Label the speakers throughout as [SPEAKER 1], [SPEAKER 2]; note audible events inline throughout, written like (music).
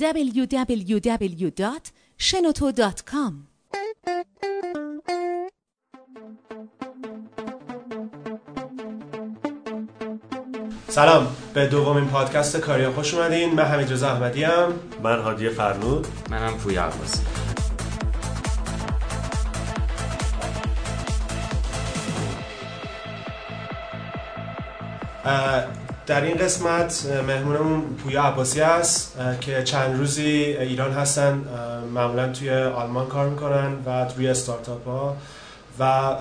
[SPEAKER 1] www.shenoto.com
[SPEAKER 2] سلام به دومین پادکست کاریا خوش اومدین. من حمید رضا احمدی ام.
[SPEAKER 3] من هادی فرنود.
[SPEAKER 4] منم پویا عباسی.
[SPEAKER 2] در این قسمت مهمونمون پویا عباسی است که چند روزی ایران هستن معمولا توی آلمان کار می‌کنن و توی استارتاپ ها و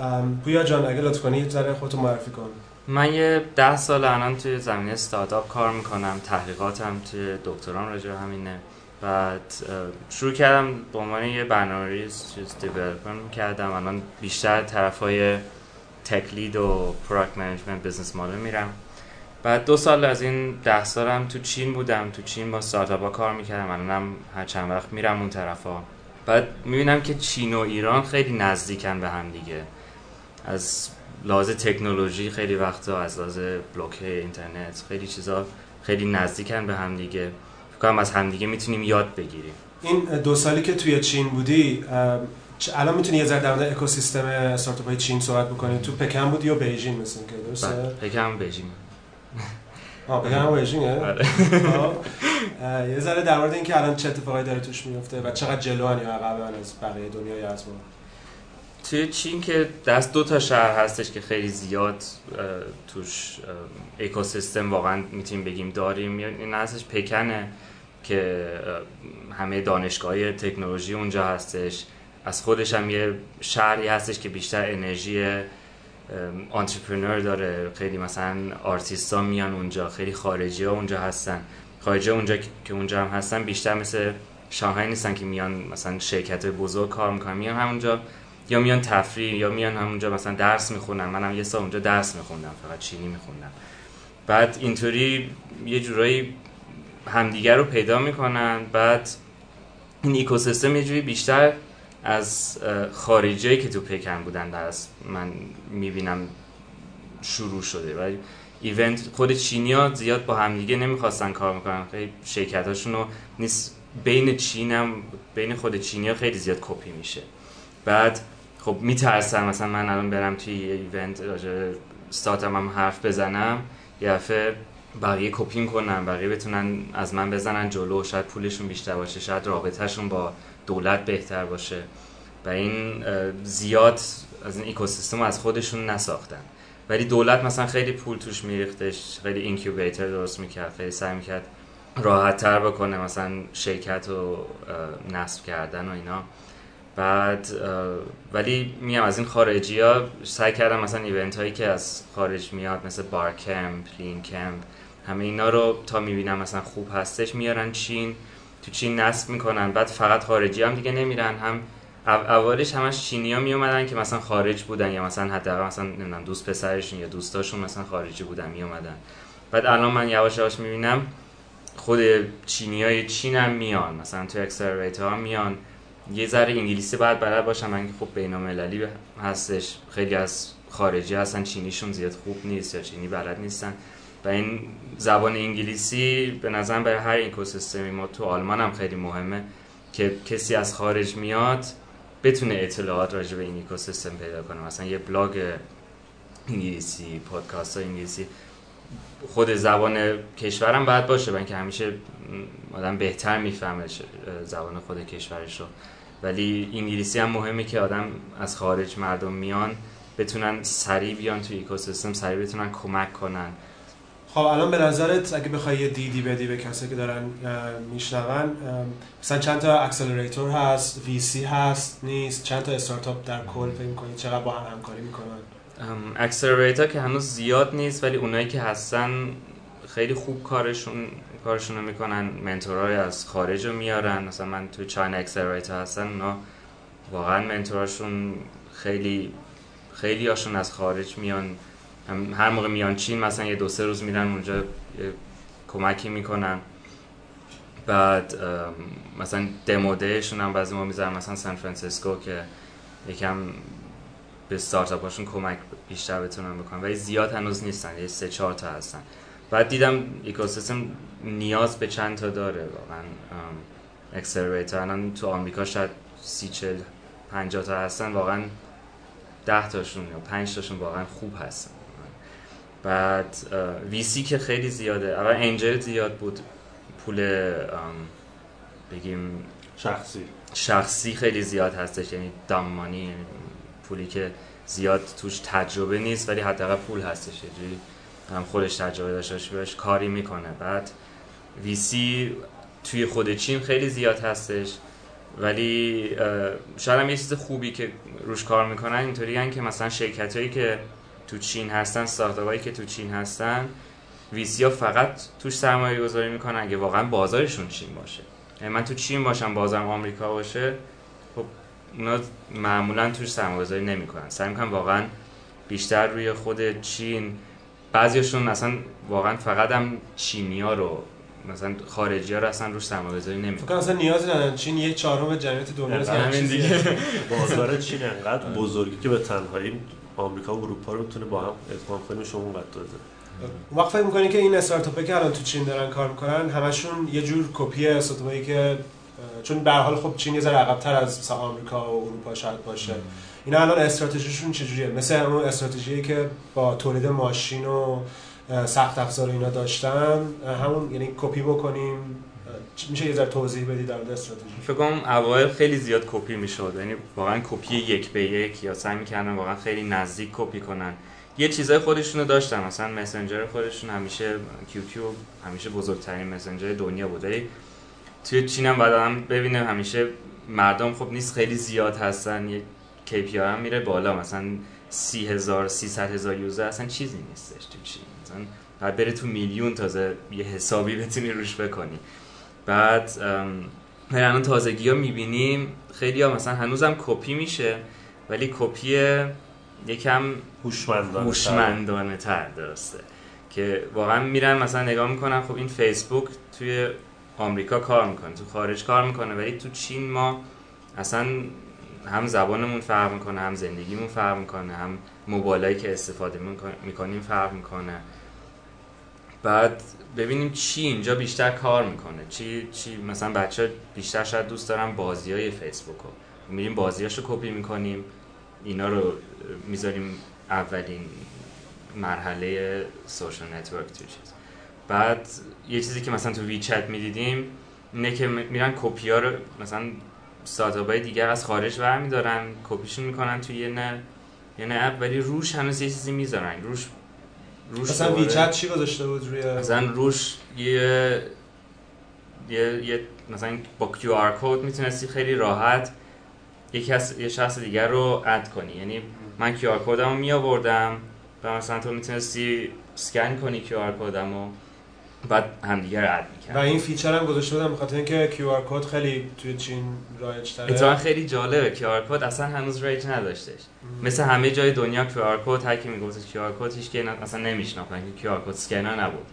[SPEAKER 2] پویا جان اگه لطف کنی ذره خودتو معرفی کن.
[SPEAKER 4] من یه ده سال الان توی زمینه استارتاپ کار می‌کنم تحقیقاتم توی دکتران راجع همینه. بعد شروع کردم به عنوان یه برنامه چیز دیولپر کردم الان بیشتر طرف های tech lead و product management business model میرم. بعد دو سال از این ده سالم تو چین بودم تو چین با ها کار می‌کردم. الانم هر چند وقت میرم اون طرفا. بعد می‌بینم که چین و ایران خیلی نزدیکن به هم دیگه. از لحاظ تکنولوژی خیلی وقتا از لحاظ بلوک اینترنت خیلی چیزا خیلی نزدیکن به هم دیگه. فکر کنم از همدیگه می‌تونیم یاد بگیریم.
[SPEAKER 2] این دو سالی که توی چین بودی الان می‌تونی یه ذره در مورد اکوسیستم استارتاپ های چین صحبت بکنی؟ تو پکن بودی یا بیجینگ مثل که درسته؟
[SPEAKER 4] پکن بیجینگ.
[SPEAKER 2] آه پکن هم بیجینگه یه ذره در مورد اینکه الان چه اتفاقایی داره توش میفته و چقدر جلوان یا عقبن از بقیه دنیای از ما.
[SPEAKER 4] توی چین که دست دو تا شهر هستش که خیلی زیاد توش اکوسیستم واقعا می‌تونیم بگیم داریم. این هستش پکنه که همه دانشگاه تکنولوژی اونجا هستش. از خودش هم یه شهری هستش که بیشتر انرژی آنترپرنور داره. خیلی مثلا آرتیستا میان اونجا خیلی خارجی ها اونجا هستن. خارجی اونجا که اونجا هم هستن بیشتر مثل شانگهای نیستن که میان مثلا شرکت بزرگ کار می‌کنن. میان همونجا یا میان تفریح یا میان همونجا مثلا درس می‌خونن. منم یه سال اونجا درس میخوندم فقط چینی میخوندم. بعد اینطوری یه جورایی همدیگر رو پیدا می‌کنن. بعد این اکوسیستم یه جوری بیشتر از خارجی که تو پکن بودن در من می‌بینم شروع شده. و ایونت خود چینی ها زیاد با همدیگه نمی‌خواستن کار می‌کنن. خیلی شرکت رو نیست بین چینم بین خود چینی ها خیلی زیاد کپی میشه. بعد خب میترسم مثلا من الان برم توی ایونت راجع ستارتم هم حرف بزنم یه دفعه بقیه کپین کنن بقیه بتونن از من بزنن جلو شاید پولشون بیشتر باشه شاید رابطهشون با دولت بهتر باشه و این زیاد از این اکوسیستم از خودشون نساختن. ولی دولت مثلا خیلی پول توش میریختش خیلی اینکیوبیتر درست می‌کرد خیلی سعی می‌کرد راحت تر بکنه مثلا شرکت و نصب کردن و اینا. بعد ولی میام از این خارجی ها سعی کردم مثلا event هایی که از خارج میاد مثل BarCamp Lean Camp همه اینا رو تا می‌بینم مثلا خوب هستش میارن چین. تو چین نصب می‌کنن بعد فقط خارجی هم دیگه نمیرن هم اولش همش چینی ها می که مثلا خارج بودن یا مثلا حداقل مثلا نمی‌دونم دوست پسرشون یا دوستاشون مثلا خارجی بودن می اومدن بعد الان من یواش یواش می‌بینم خود چینی های چین هم میان مثلا تو accelerator ها میان. یه ذره انگلیسی باید بلد باشم من خب بین‌المللی هستش. خیلی از خارجی هستن چینیشون زیاد خوب نیست یا چینی بلد نیستن. و این زبان انگلیسی به نظرم برای هر اکوسیستمی ما تو آلمان هم خیلی مهمه که کسی از خارج میاد بتونه اطلاعات راجع به این اکوسیستم پیدا کنه. مثلا یه بلاگ انگلیسی پادکست ها انگلیسی خود زبان کشورم باید باشه من که همیشه آدم بهتر می‌فهمه زبان خود کشورش رو. ولی انگلیسی هم مهمه که آدم از خارج مردم میان بتونن سریع بیان تو اکوسیستم سریع بتونن کمک کنن.
[SPEAKER 2] خب الان به نظرت اگه بخوای یه دیدی بدی به کسی که دارن میشنون مثلا چند تا اکسلراتور هست وی سی هست نیست؟ چند تا استارتاپ در کل فکر می‌کنی چقدر با هم همکاری می‌کنن؟
[SPEAKER 4] اکسلراتور که هنوز زیاد نیست ولی اونایی که هستن خیلی خوب کارشون کارشون رو می‌کنن mentor ای از خارج رو میارن. مثلا من تو Chinaccelerator هستن اونا واقعا mentor اشون خیلی خیلی هاشون از خارج میان. هر موقع میان چین مثلا یه دو سه روز میرن اونجا کمکی می‌کنن. بعد مثلا demo day شون هم بعضی ما می‌ذارن مثلا سان فرانسیسکو که یکم به استارتاپ هاشون کمک بیشتر بتونن بکنن. ولی زیاد هنوز نیستن یه سه چهار تا هستن. بعد دیدم اکوسیستم نیاز به چند تا داره واقعا accelerator الان تو آمریکا شاید سی چل پنجاه تا هستن واقعا ده تاشون یا پنج تاشون واقعا خوب هستن. بعد VC که خیلی زیاده. اول angel زیاد بود. پول بگیم
[SPEAKER 1] شخصی.
[SPEAKER 4] شخصی خیلی زیاد هستش. یعنی دامانی پولی که زیاد توش تجربه نیست ولی حداقل پول هستش. یه هم خودش تجربه داشته بهش کاری می‌کنه. بعد ویسی توی خود چین خیلی زیاد هستش. ولی شاید هم یه چیز خوبی که روش کار می‌کنن اینطوری که مثلا شرکت هایی که تو چین هستن استارتاپ که تو چین هستن ویسی ها فقط توش سرمایه گذاری می‌کنن اگه واقعا بازارشون چین باشه. یعنی من تو چین باشم بازارم آمریکا باشه خب اونا معمولا توش سرمایه گذاری نمی‌کنن. سعی می‌کنن واقعا بیشتر روی خود چین بعضیشون اصلا واقعا فقط هم چینی ها رو مثلا خارجی ها رو اصلا روش سرمایه گذاری نمی‌کنن.
[SPEAKER 2] فکر اصلا نیازی ندارن. چین یک چهارم جمعیت دنیا
[SPEAKER 4] همین دیگه.
[SPEAKER 1] بازار چین انقدر بزرگی که به تنهایی آمریکا و اروپا رو می‌تونه با هم اتمام کنه شما اونقدر داده
[SPEAKER 2] اون وقت فکر می‌کنی که این استارتاپی که الان تو چین دارن کار می‌کنن همشون یه جور کپی استارتاپی که چون به حال خب چین یه ذره عقب‌تر از آمریکا و اروپا شاید باشه. اینا الان استراتژیشون چجوریه؟ مثل اون استراتژی که با تولید ماشین و سخت افزار اینا داشتن همون یعنی کپی بکنیم میشه یه ذره توضیح بدی در مورد استراتژی؟
[SPEAKER 4] فکر کنم اوایل خیلی زیاد کپی می‌شد. یعنی واقعا کپی یک به یک یا سعی می‌کردن واقعا خیلی نزدیک کپی کنن. یه چیزای خودشونو داشتن. مثلا مسنجر خودشون همیشه QQ همیشه بزرگترین مسنجر دنیا بوده توی چین هم بعد ببینه همیشه مردم خب نیست خیلی زیاد هستن. یه KPI هم میره بالا. مثلا سی هزار سی user اصلا چیزی نیستش تو چین. مثلا بعد بره تو میلیون تازه یه حسابی بتونی روش بکنی. بعد الان تازگی ها می‌بینیم. خیلی ها مثلا هنوزم کپی میشه ولی کپی یکم
[SPEAKER 1] هوشمندانه
[SPEAKER 4] هوشمندانه تر درسته. که واقعا میرن مثلا نگاه می‌کنن خب این فیسبوک توی آمریکا کار می‌کنه تو خارج کار می‌کنه ولی تو چین ما اصلا هم زبانمون فرق می‌کنه هم زندگیمون فرق می‌کنه هم موبایلایی که استفاده می‌کنیم فرق می‌کنه. بعد ببینیم چی اینجا بیشتر کار می‌کنه. چی چی مثلا بچه بیشتر شاید دوست دارن بازی های فیسبوک رو. میریم بازیاشو کپی می‌کنیم اینا رو می‌ذاریم اولین مرحله social network تو چیز. بعد یه چیزی که مثلا تو WeChat می‌دیدیم اینه که میرن کپی ها رو مثلا استارتاپ های دیگر از خارج برمیدارن کپیشون می‌کنن توی یه نه یه نه app ولی روش هنوز یه چیزی می‌ذارن. روش
[SPEAKER 2] روش مثلا WeChat چی گذاشته بود روی
[SPEAKER 4] مثلا روش یه یه, یه مثلا با QR code می‌تونستی خیلی راحت یکی از یه شخص دیگر رو add کنی. یعنی من QR code مو می آوردم و مثلا تو می‌تونستی سکن کنی QR code مو بعد همدیگه رو add می‌کنن
[SPEAKER 2] و این feature هم گذاشته بودم بخاطر اینکه QR code خیلی توی چین رایج تره.
[SPEAKER 4] اتفاقا خیلی جالبه. QR code اصلا هنوز رایج نداشتش. مثل همه جای دنیا QR code هر کی می‌گفت QR code هیچ کی اصلا نمیشناخت که QR code scanner نبود.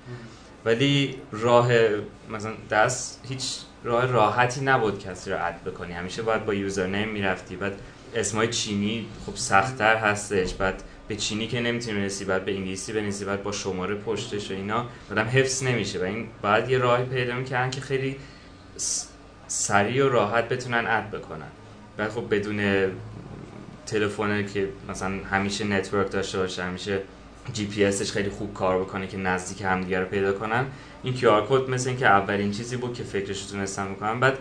[SPEAKER 4] ولی راه مثلا دست هیچ راه راحتی نبود کسی رو add بکنی. همیشه باید با username می‌رفتی. بعد اسمای چینی خب سختتر هستش. بعد به چینی که نمی‌تونی برسی بعد به انگلیسی بنویسی بعد با شماره پشتش و اینا آدم حفظ نمیشه. و این باید یه راهی پیدا می‌کردن که خیلی سریع و راحت بتونن add بکنن. بعد خب بدون تلفن که مثلا همیشه network داشته باشه همیشه جی پی اسش خیلی خوب کار بکنه که نزدیک همدیگه رو پیدا کنن. این QR code مثل اینکه اولین چیزی بود که فکرش تونستن بکنن. بعد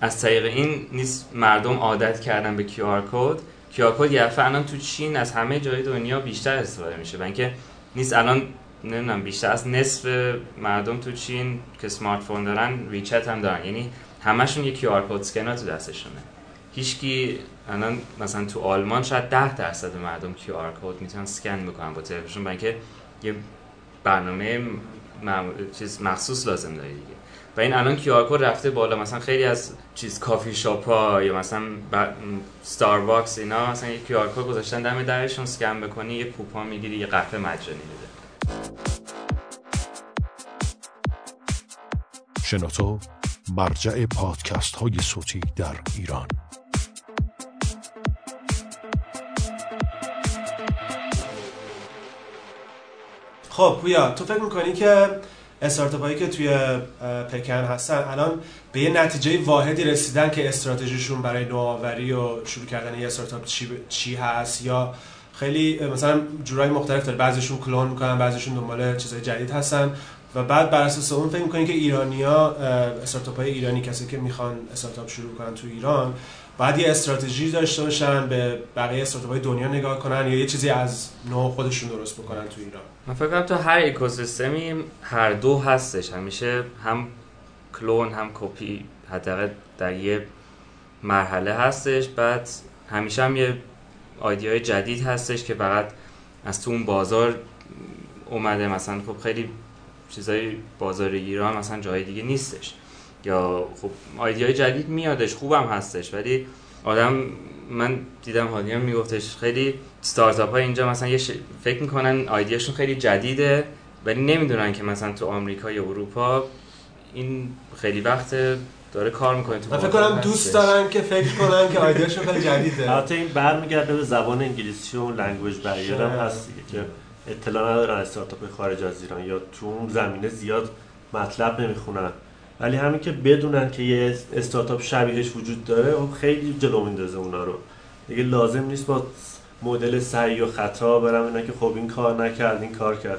[SPEAKER 4] از طریق این نیست مردم عادت کردن به QR code. کد یه الان تو چین از همه جای دنیا بیشتر استفاده میشه. و اینکه نیست الان نمی‌دونم بیشتر از نصف مردم تو چین که smartphone دارن WeChat هم دارن. یعنی همشون یه QR code اسکن تو دستشونه. هیچکی الان مثلا تو آلمان شاید 10 درصد مردم QR code می‌تونن اسکن بکنن با تلفنشون. اینکه یه برنامه مخصوص لازم داره دیگه. و این الان QR code رفته بالا مثلا خیلی از چیز کافی شاپ ها یا مثلا Starbucks اینا مثلا یه QR code گذاشتن دم درشون اسکن بکنی یه کوپن می‌گیری یه قهوه مجانی میده
[SPEAKER 3] شنوتو مرجع پادکست های صوتی در ایران.
[SPEAKER 2] خب پویا تو فکر می‌کنی که استارتاپ هایی که توی پکن هستن الان به یه نتیجه واحدی رسیدن که استراتژیشون برای نوآوری و شروع کردن یه استارتاپ چی, هست یا خیلی مثلا جورای مختلف داره. بعضیشون کلون می‌کنن بعضیشون دنبال چیزای جدید هستن و بعد بر اساس اون فکر می‌کنین که ایرانیا استارتاپ های ایرانی کسی که می‌خوان استارتاپ شروع کنن تو ایران بعد یه استراتژی داشته باشن به بقیه استارتاپ های دنیا نگاه کنن یا یه چیزی از نوع خودشون درست بکنن تو ایران.
[SPEAKER 4] من فکر کنم تو هر اکوسیستمی هر دو هستش. همیشه هم کلون هم کپی حداقل در یه مرحله هستش. بعد همیشه هم یه های جدید هستش که فقط از تو اون بازار اومده. مثلا خب خیلی چیزای بازار ایران مثلا جای دیگه نیستش. یا خب های جدید میادش خوبم هستش ولی آدم من دیدم حالی هم میگفتش خیلی ستارتاپ های اینجا مثلا یه فکر می‌کنن آیدیاشون خیلی جدیده ولی نمی‌دونن که مثلا تو آمریکا یا اروپا این خیلی وقت داره کار می‌کنه تو
[SPEAKER 2] فکر کنم دوست دارن که فکر کنن که آیدیاشون خیلی جدیده.
[SPEAKER 1] البته این برمیگرده به زبان انگلیسی و language barrier هم هست که اطلاع ندارن استارتاپ خارج از ایران یا تو اون زمینه زیاد مطلب نمی‌خونن. ولی همین که بدونن که یه استارتاپ شبیهش وجود داره اون خیلی جلو میندازه اونا رو. دیگه لازم نیست با مدل سعی و خطا برم اینا که خب این کار نکرد این کار کرد.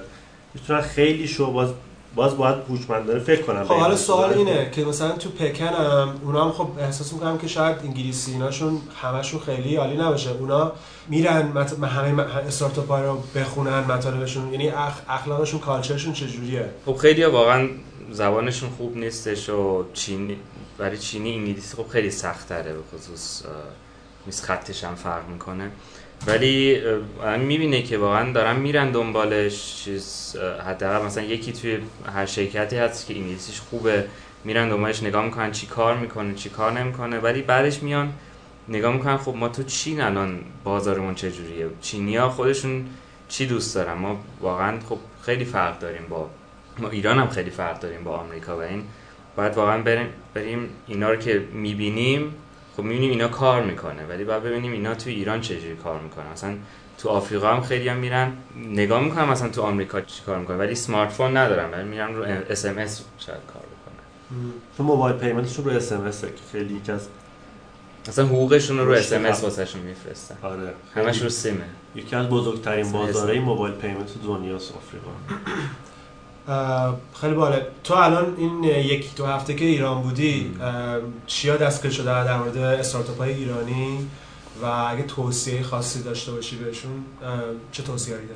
[SPEAKER 1] می‌تونن خیلی شو باز باز باید هوشمندانه فکر کنم
[SPEAKER 2] خب حالا سوال اینه که مثلا تو پکن هم اونا هم خب احساس می‌کنم که شاید انگلیسی ایناشون همشون خیلی عالی نباشه. اونا میرن مت... همه استارتاپ ها رو بخونن مطالبشون یعنی اخ... اخلاقشون کالچرشون چجوریه؟
[SPEAKER 4] خب خیلی واقعا زبانشون خوب نیستش و چینی برای چینی انگلیسی خب خیلی سخت تره به خصوص میز خطش هم فرق می‌کنه. ولی می‌بینه که واقعا دارن میرن دنبالش چیز حداقل مثلا یکی توی هر شرکتی هست که انگلیسیش خوبه میرن دنبالش نگاه می‌کنن چی کار می‌کنه چی کار نمی‌کنه. ولی بعدش میان نگاه می‌کنن خب ما تو چین الان بازارمون چجوریه؟ چینیا خودشون چی دوست دارن؟ ما واقعا خب خیلی فرق داریم با ما ایران هم خیلی فرق داریم با آمریکا و این. باید واقعا بریم, بریم اینا رو که می‌بینیم خب می‌بینیم اینا کار می‌کنه ولی باید ببینیم اینا تو ایران چجوری کار می‌کنه مثلا تو آفریقا هم خیلی هم میرن. نگاه می‌کنم مثلا تو آمریکا چی کار می‌کنه ولی smartphone ندارن ولی میرن رو اس ام اس شاید کار بکنه
[SPEAKER 1] تو mobile payment شون رو اس ام اس خیلی یکی از
[SPEAKER 4] مثلا حقوقشون رو اس ام اس واسهشون میفرستن.
[SPEAKER 1] آره.
[SPEAKER 4] همش رو سیمه.
[SPEAKER 1] یکی از بزرگترین بازارهای mobile payment دنیاست آفریقا.
[SPEAKER 2] خیلی باحاله. تو الان این یک دو هفته که ایران بودی چیا دستگیر شده؟ در مورد استارتاپ های ایرانی؟ و اگه توصیه خاصی داشته باشی بهشون چه توصیه داری؟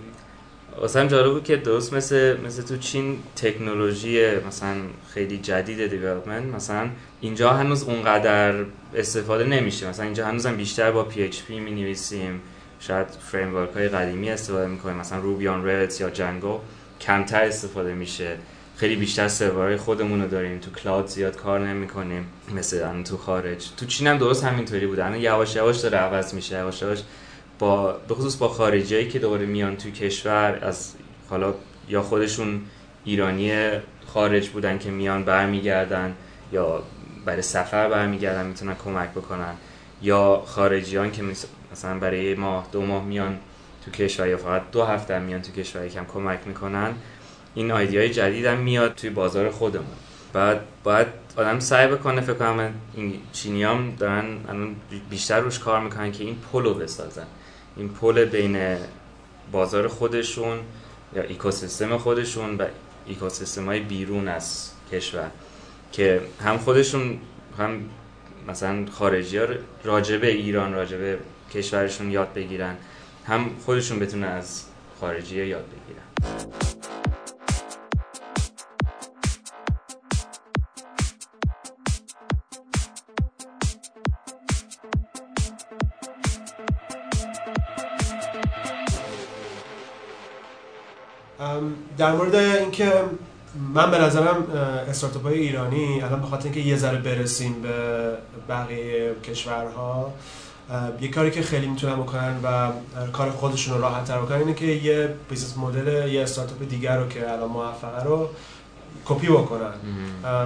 [SPEAKER 4] واسم جالب بود که درست مثل مثل تو چین تکنولوژی مثلا خیلی جدید دیولپمنت مثلا اینجا هنوز اونقدر استفاده نمیشه. مثلا اینجا هنوز هم بیشتر با PHP می نویسیم شاید فریم های قدیمی استفاده می‌کنیم مثلا روبی آن یا جنگو کمتر استفاده میشه. خیلی بیشتر سرورهای خودمون رو داریم. تو کلاود زیاد کار نمی‌کنیم. مثل الان تو خارج. تو چین هم درست همینطوری بود الان یواش یواش داره عوض میشه. یواش یواش با به خصوص با خارجیایی که دوباره میان تو کشور از حالا یا خودشون ایرانی خارج بودن که میان برمیگردن یا برای سفر برمیگردن می‌تونن کمک بکنن. یا خارجیان که مثلا برای ماه دو ماه میان تو کشور یا فقط دو هفته میان تو کشور یکم کمک می‌کنن. این های جدید هم میاد توی بازار خودمون. بعد باید آدم سعی بکنه فکر کنم این چینی هم دارن بیشتر روش کار می‌کنن که این پل رو بسازن. این پل بین بازار خودشون یا ایکوسیستم خودشون و ایکوسیستم های بیرون از کشور که هم خودشون هم مثلا خارجی ها راجبه ایران راجبه کشورشون یاد بگیرن. هم خودشون بتونه از خارجی یاد بگیرن.
[SPEAKER 2] در مورد اینکه من به نظرم استارتاپ های ایرانی الان به خاطر اینکه یه ذره برسیم به بقیه کشورها یه کاری که خیلی می‌تونن بکنن و کار خودشون رو راحت تر بکنن اینه که یه business model یه استارتاپ دیگر رو که الان موفقه رو کپی بکنن.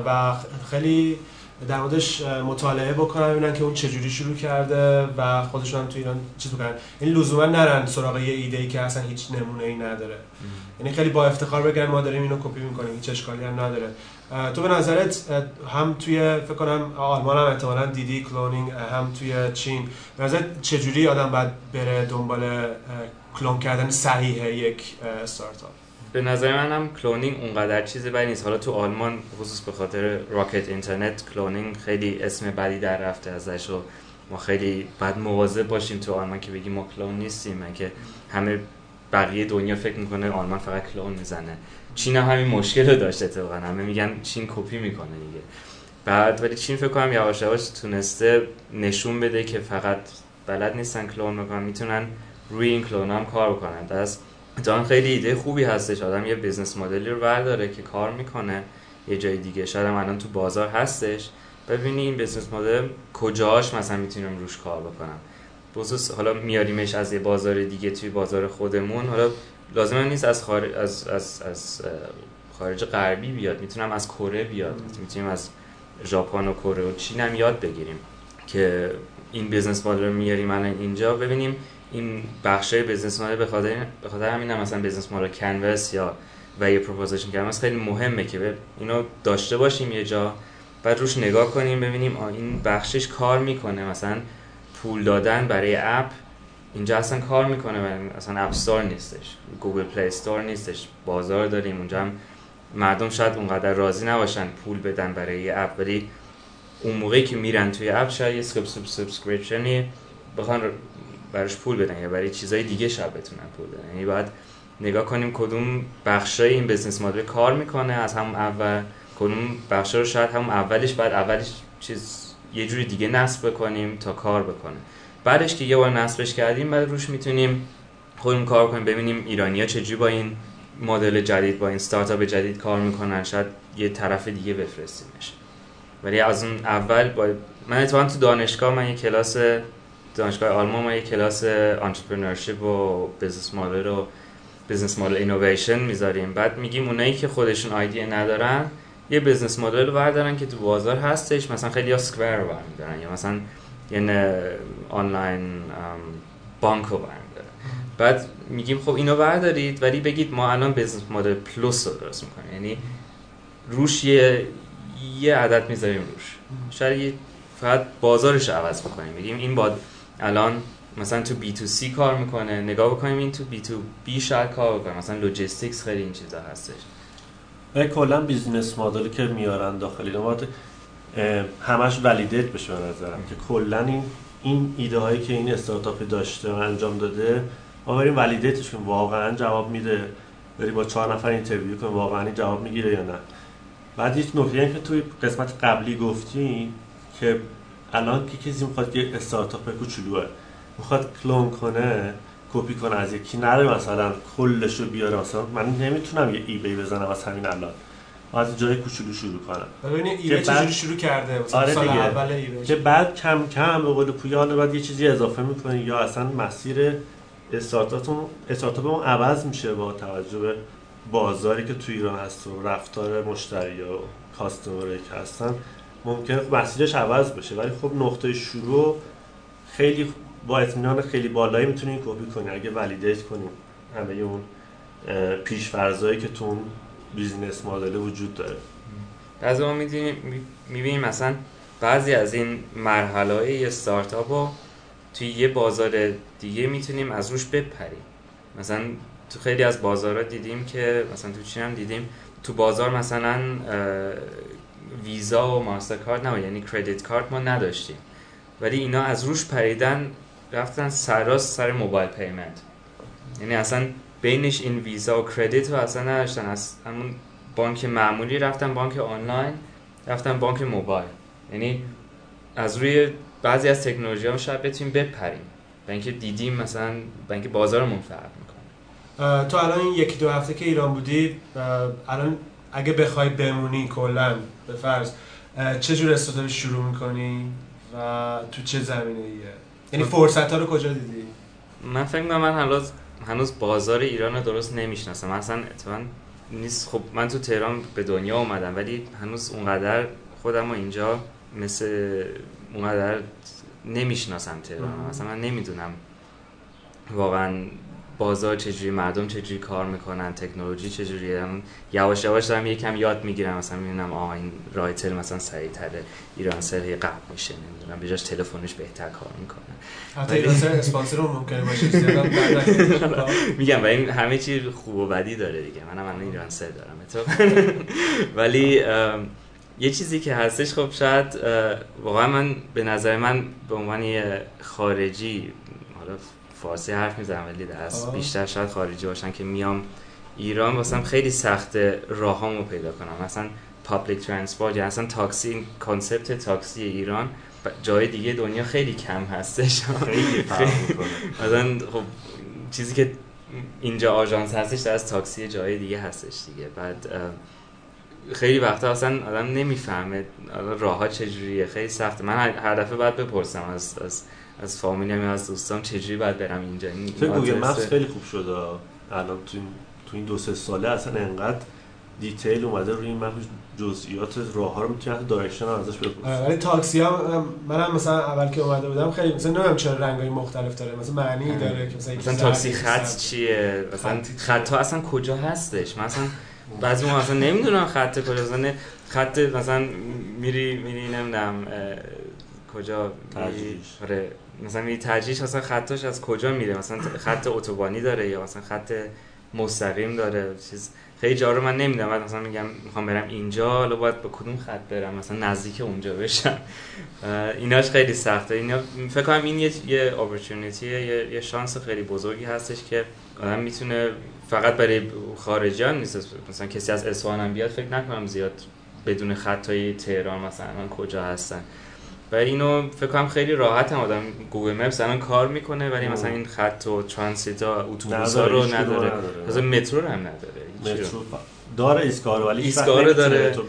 [SPEAKER 2] و خیلی در موردش مطالعه بکنن ببینن که اون چجوری شروع کرده و خودشون هم تو ایران چیز بکنن این لزوما نرن سراغ یه ایده ای که اصلا هیچ نمونه ای نداره یعنی خیلی با افتخار بگن ما داریم اینو کپی می‌کنیم هیچ اشکالی هم نداره. تو به نظرت هم توی فکر کنم آلمان هم احتمالاً دیدی cloning هم توی چین. به نظرت چجوری آدم باید بره دنبال کلون کردن صحیح یک استارتاپ
[SPEAKER 4] به نظر من هم cloning اونقدر چیز بدی نیست. حالا تو آلمان خصوص به خاطر Rocket Internet cloning خیلی اسم بدی در رفته ازش و ما خیلی باید مواظب باشیم تو آلمان که بگیم ما کلون نیستیم. من که همه بقیه دنیا فکر می‌کنه آلمان فقط کلون می‌زنه. چین هم همین مشکل رو داشته اتفاقا. همه میگن چین کپی می‌کنه دیگه. بعد ولی چین فکر کنم یواش یواش تونسته نشون بده که فقط بلد نیستن کلون می‌کنن می‌تونن روی این کلون هم کار بکنن. دست اتفاقا خیلی ایده خوبی هستش. آدم یه business model ی رو برداره که کار می‌کنه یه جای دیگه. شاید هم الان تو بازار هستش. ببینی این business model کجاش مثلا می‌تونیم روش کار بکنم. بخصوص حالا میاریمش از یه بازار دیگه توی بازار خودمون. حالا لازم نیست از خارج از, از, از خارج غربی بیاد. می‌تونم از کره بیاد. می‌تونیم از ژاپن و کره و چین هم یاد بگیریم که این business model رو میاریم الان اینجا. ببینیم این بخشای business model به خاطر همین هم مثلا business model canvas یا value proposition canvas خیلی مهمه که اینو داشته باشیم یه جا. بعد روش نگاه کنیم ببینیم این بخشش کار می‌کنه. مثلا پول دادن برای app اینجا اصلا کار می‌کنه و اصلا app نیستش. Google Play Store نیستش. بازار داریم اونجا هم مردم شاید اونقدر راضی نباشن پول بدن برای app. ولی اون موقعی که میرن توی app شاید یه subscription ی بخوان براش پول بدن یا برای چیزای دیگه شاید بتونن پول بدن. یعنی باید نگاه کنیم کدوم بخشای این بزنس مدل کار می‌کنه از همون اول کدوم بخشا رو شاید همون اولش بعد اولش چیز یه جوری دیگه نصب بکنیم تا کار بکنه. بعدش که یه بار نصبش کردیم بعد روش می‌تونیم خودمون کار کنیم ببینیم ایرانیا چجوری با این مدل جدید با این ستارتاپ جدید کار می‌کنن. شاید یه طرف دیگه بفرستیمش. ولی از اون اول با من اتفاقا تو دانشگاه من یه کلاس دانشگاه آلمان ما یه کلاس entrepreneurship و business model و business model innovation می‌ذاریم. بعد میگیم اونایی که خودشون ایده ندارن یه business model رو بردارن که تو بازار هستش مثلا خیلی یا Square رو برمیدارن یا مثلا یه online bank رو برمیدارن. بعد میگیم خب اینو بردارید ولی بگید ما الان business model plus رو درست می‌کنیم. یعنی روش یه یه عدد می‌ذاریم روش. شاید فقط بازارش رو عوض بکنیم. بگیم این باد الان مثلا تو B2C کار می‌کنه نگاه بکنیم این تو B2B شاید کار بکنه مثلا logistics خیلی این چیزا هستش.
[SPEAKER 1] و کلا business model ی که میارن داخلی باید همش validate بشه به نظرم که کلا این این ایده هایی که این استارتاپ داشته و انجام داده ما بریم validate ش کنیم. واقعا جواب میده. بری با چهار نفر interview کنیم واقعا این جواب می‌گیره یا نه. بعد هیچ نکته که توی قسمت قبلی گفتی که الان که کسی می‌خواد یه استارتاپ کوچولوه می‌خواد کلون کنه کپی کنه از یکی نره مثلا کلش رو بیاره مثلا. من نمی‌تونم یه eBay بزنم از همین الان. از جای کوچولو شروع کنم.
[SPEAKER 2] ببینید eBay چجوری شروع کرده؟
[SPEAKER 1] آره سال اول که بعد کم کم به قول پویا بعد یه چیزی اضافه می‌کنی یا اصلا مسیر startup تون startup اون عوض میشه با توجه به بازاری که تو ایران هست و رفتار مشتری و customer ی که هستن. ممکنه مسیرش عوض بشه ولی خب نقطه شروع خیلی با اطمینان خیلی بالایی می‌تونین کپی کنی اگه validate کنیم همه اون پیش‌فرضایی که تو business model وجود داره.
[SPEAKER 4] از ما می‌بینیم مثلا بعضی از این مرحله های استارتاپ رو توی یه بازار دیگه می‌تونیم از روش بپریم. مثلا تو خیلی از بازارها دیدیم که مثلا تو چین هم دیدیم تو بازار مثلا ویزا و MasterCard نه یعنی credit card ما نداشتیم. ولی اینا از روش پریدن رفتن سر راست سر mobile payment. یعنی اصلا بینش این ویزا و credit رو اصلا نداشتن. از همون بانک معمولی رفتن بانک آنلاین رفتن بانک موبایل. یعنی از روی بعضی از تکنولوژی ها شاید بتونیم بپریم. به اینکه دیدیم مثلا به اینکه بازارمون فرق می‌کنه.
[SPEAKER 2] تو الان یکی دو هفته که ایران بودی الان اگه بخوای بمونی کلا به فرض چه جور استارتاپ شروع می‌کنی و تو چه زمینه ایه یعنی فرصت ها رو کجا دیدی؟
[SPEAKER 4] من فکر می‌کنم من هنوز هنوز بازار ایران رو درست نمی‌شناسم. اصلا اتفاقا نیست. خب من تو تهران به دنیا اومدم ولی هنوز اونقدر خودم رو اینجا مثل اونقدر نمی‌شناسم تهران. مثلا من نمی‌دونم واقعا بازار چجوری مردم چجوری کار می‌کنن تکنولوژی چجوریه؟ یواش یواش دارم یکم یاد می‌گیرم. مثلا می‌بینم آها این رایتل مثلا سریعتره ایران سر قبل میشه نمی‌دونم. بجاش تلفنش بهتر کار می‌کنه.
[SPEAKER 2] حتی ایران سر اسپانسر رو ممکنه باشه (laughs)
[SPEAKER 4] میگم و این همه چی خوب و بدی داره دیگه. منم الان ایران سر دارم (laughs) ولی یه چیزی که هستش خب شاید واقعا من به نظر من به عنوان خارجی حالا فارسی حرف می‌زنم ولی از بیشتر شاید خارجی باشن که میام ایران واسم خیلی سخت راهامو پیدا کنم. مثلا public transport یا اصلا تاکسی این concept تاکسی ایران جای دیگه دنیا خیلی کم هستش.
[SPEAKER 1] خیلی
[SPEAKER 4] مثلا خب چیزی که اینجا آژانس هستش در از تاکسی جای دیگه هستش دیگه. بعد خیلی وقتا اصلا آدم نمی‌فهمه راه ها چجوریه. خیلی سخته. من هر دفعه باید بپرسم از, از از فامیلی یا از دوستان چجوری باید برم اینجا؟ این
[SPEAKER 1] فکر Google Maps خیلی خوب شده الان تو این تو این دو سه ساله اصلا انقدر detail اومده روی این map جزئیات راه ها رو می‌تونی حتی direction هم ازش بپرسی.
[SPEAKER 2] آره، ولی تاکسی ها منم مثلا اول که اومده بودم خیلی مثلا نمی‌دونم چرا رنگای مختلف داره مثلا معنی داره که مثلا,
[SPEAKER 4] مثلا تاکسی خط چیه؟ مثلا خط ها اصلا کجا هستش؟ مثلا بعضی ما مثلا نمی‌دونم خط کجا مثلا خط مثلا میری میری نمی‌دونم کجا آره. مثلا می ترجیح مثلا خطش از کجا میره؟ مثلا خط اتوبانی داره یا مثلا خط مستقیم داره؟ چیز خیلی جا رو من نمی‌دونم. مثلا میگم می‌خوام برم اینجا حالا باید به کدوم خط برم؟ مثلا نزدیک اونجا بشم. (laughs) ایناش خیلی سخته. اینا فکر کنم این یه یه یه, یه شانس خیلی بزرگی هستش که آدم می‌تونه فقط برای خارجیان نیست. مثلا کسی از اصفهان بیاد فکر نکنم زیاد بدونه خطای تهران مثلا کجا هستن. و اینو فکر کنم خیلی راحت هم آدم Google Maps الان کار می‌کنه ولی مثلا این خط و transit اتوبوسا رو نداره. مثلا مترو رو هم نداره.
[SPEAKER 1] مترو داره ایستگاه رو ولی
[SPEAKER 4] ایستگاه رو داره. تو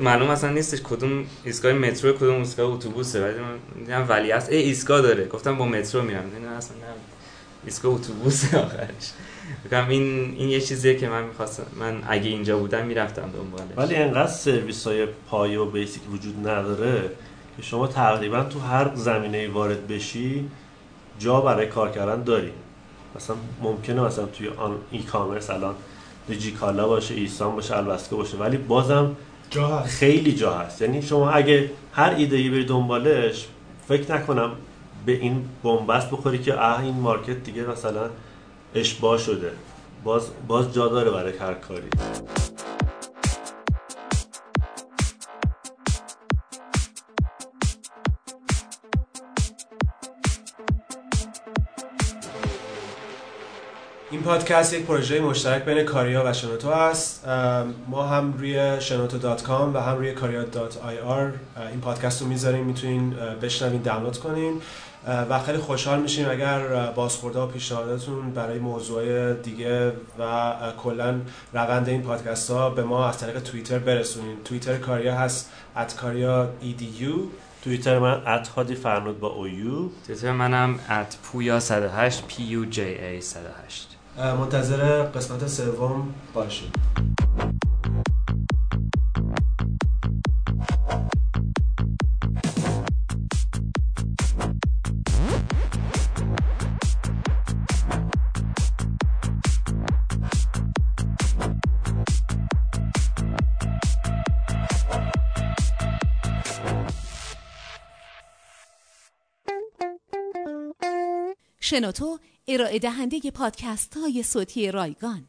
[SPEAKER 4] معلوم اصلا نیستش کدوم ایستگاه مترو کدوم ایستگاه اتوبوسه. ولی من دیدم ولی است ای ایستگاه داره. گفتم با مترو میرم. نه اصلا نه. ایستگاه اتوبوس (laughs) آخرش. بگم این این یه چیزیه که من می‌خواستم. من اگه اینجا بودم می‌رفتم دنبالش.
[SPEAKER 1] ولی انقدر سرویس های پایه و بیسیک وجود نداره. که شما تقریبا تو هر زمینه وارد بشی جا برای کار کردن داری. مثلا ممکنه مثلا توی آن ای کامرس الان دیجیکالا باشه ایسان باشه البسکه باشه ولی بازم
[SPEAKER 2] جا هست.
[SPEAKER 1] خیلی جا هست. یعنی شما اگه هر ایده ای بری دنبالش فکر نکنم به این بنبست بخوری که اه این مارکت دیگه مثلا اشباه شده. باز باز جا داره برای هر کاری.
[SPEAKER 2] این پادکست یک پروژه مشترک بین کاریا و شنوتو است. ما هم روی شنوتو dot com و هم روی کاریا dot ir این پادکست رو می‌ذاریم. می‌تونین بشنوین دانلود کنین. و خیلی خوشحال میشیم اگر بازخورد و پیشنهاداتون برای موضوع دیگه و کلا روند این پادکست ها به ما از طریق توییتر برسونین. توییتر کاریا هست at کاریا ایدیو
[SPEAKER 1] توییتر من at هادی فرنود با او یو
[SPEAKER 4] توییتر منم at پویا 108 P U J A 108
[SPEAKER 2] منتظر قسمت سوم باشید
[SPEAKER 5] شنوتو ارائه دهنده پادکست های صوتی رایگان.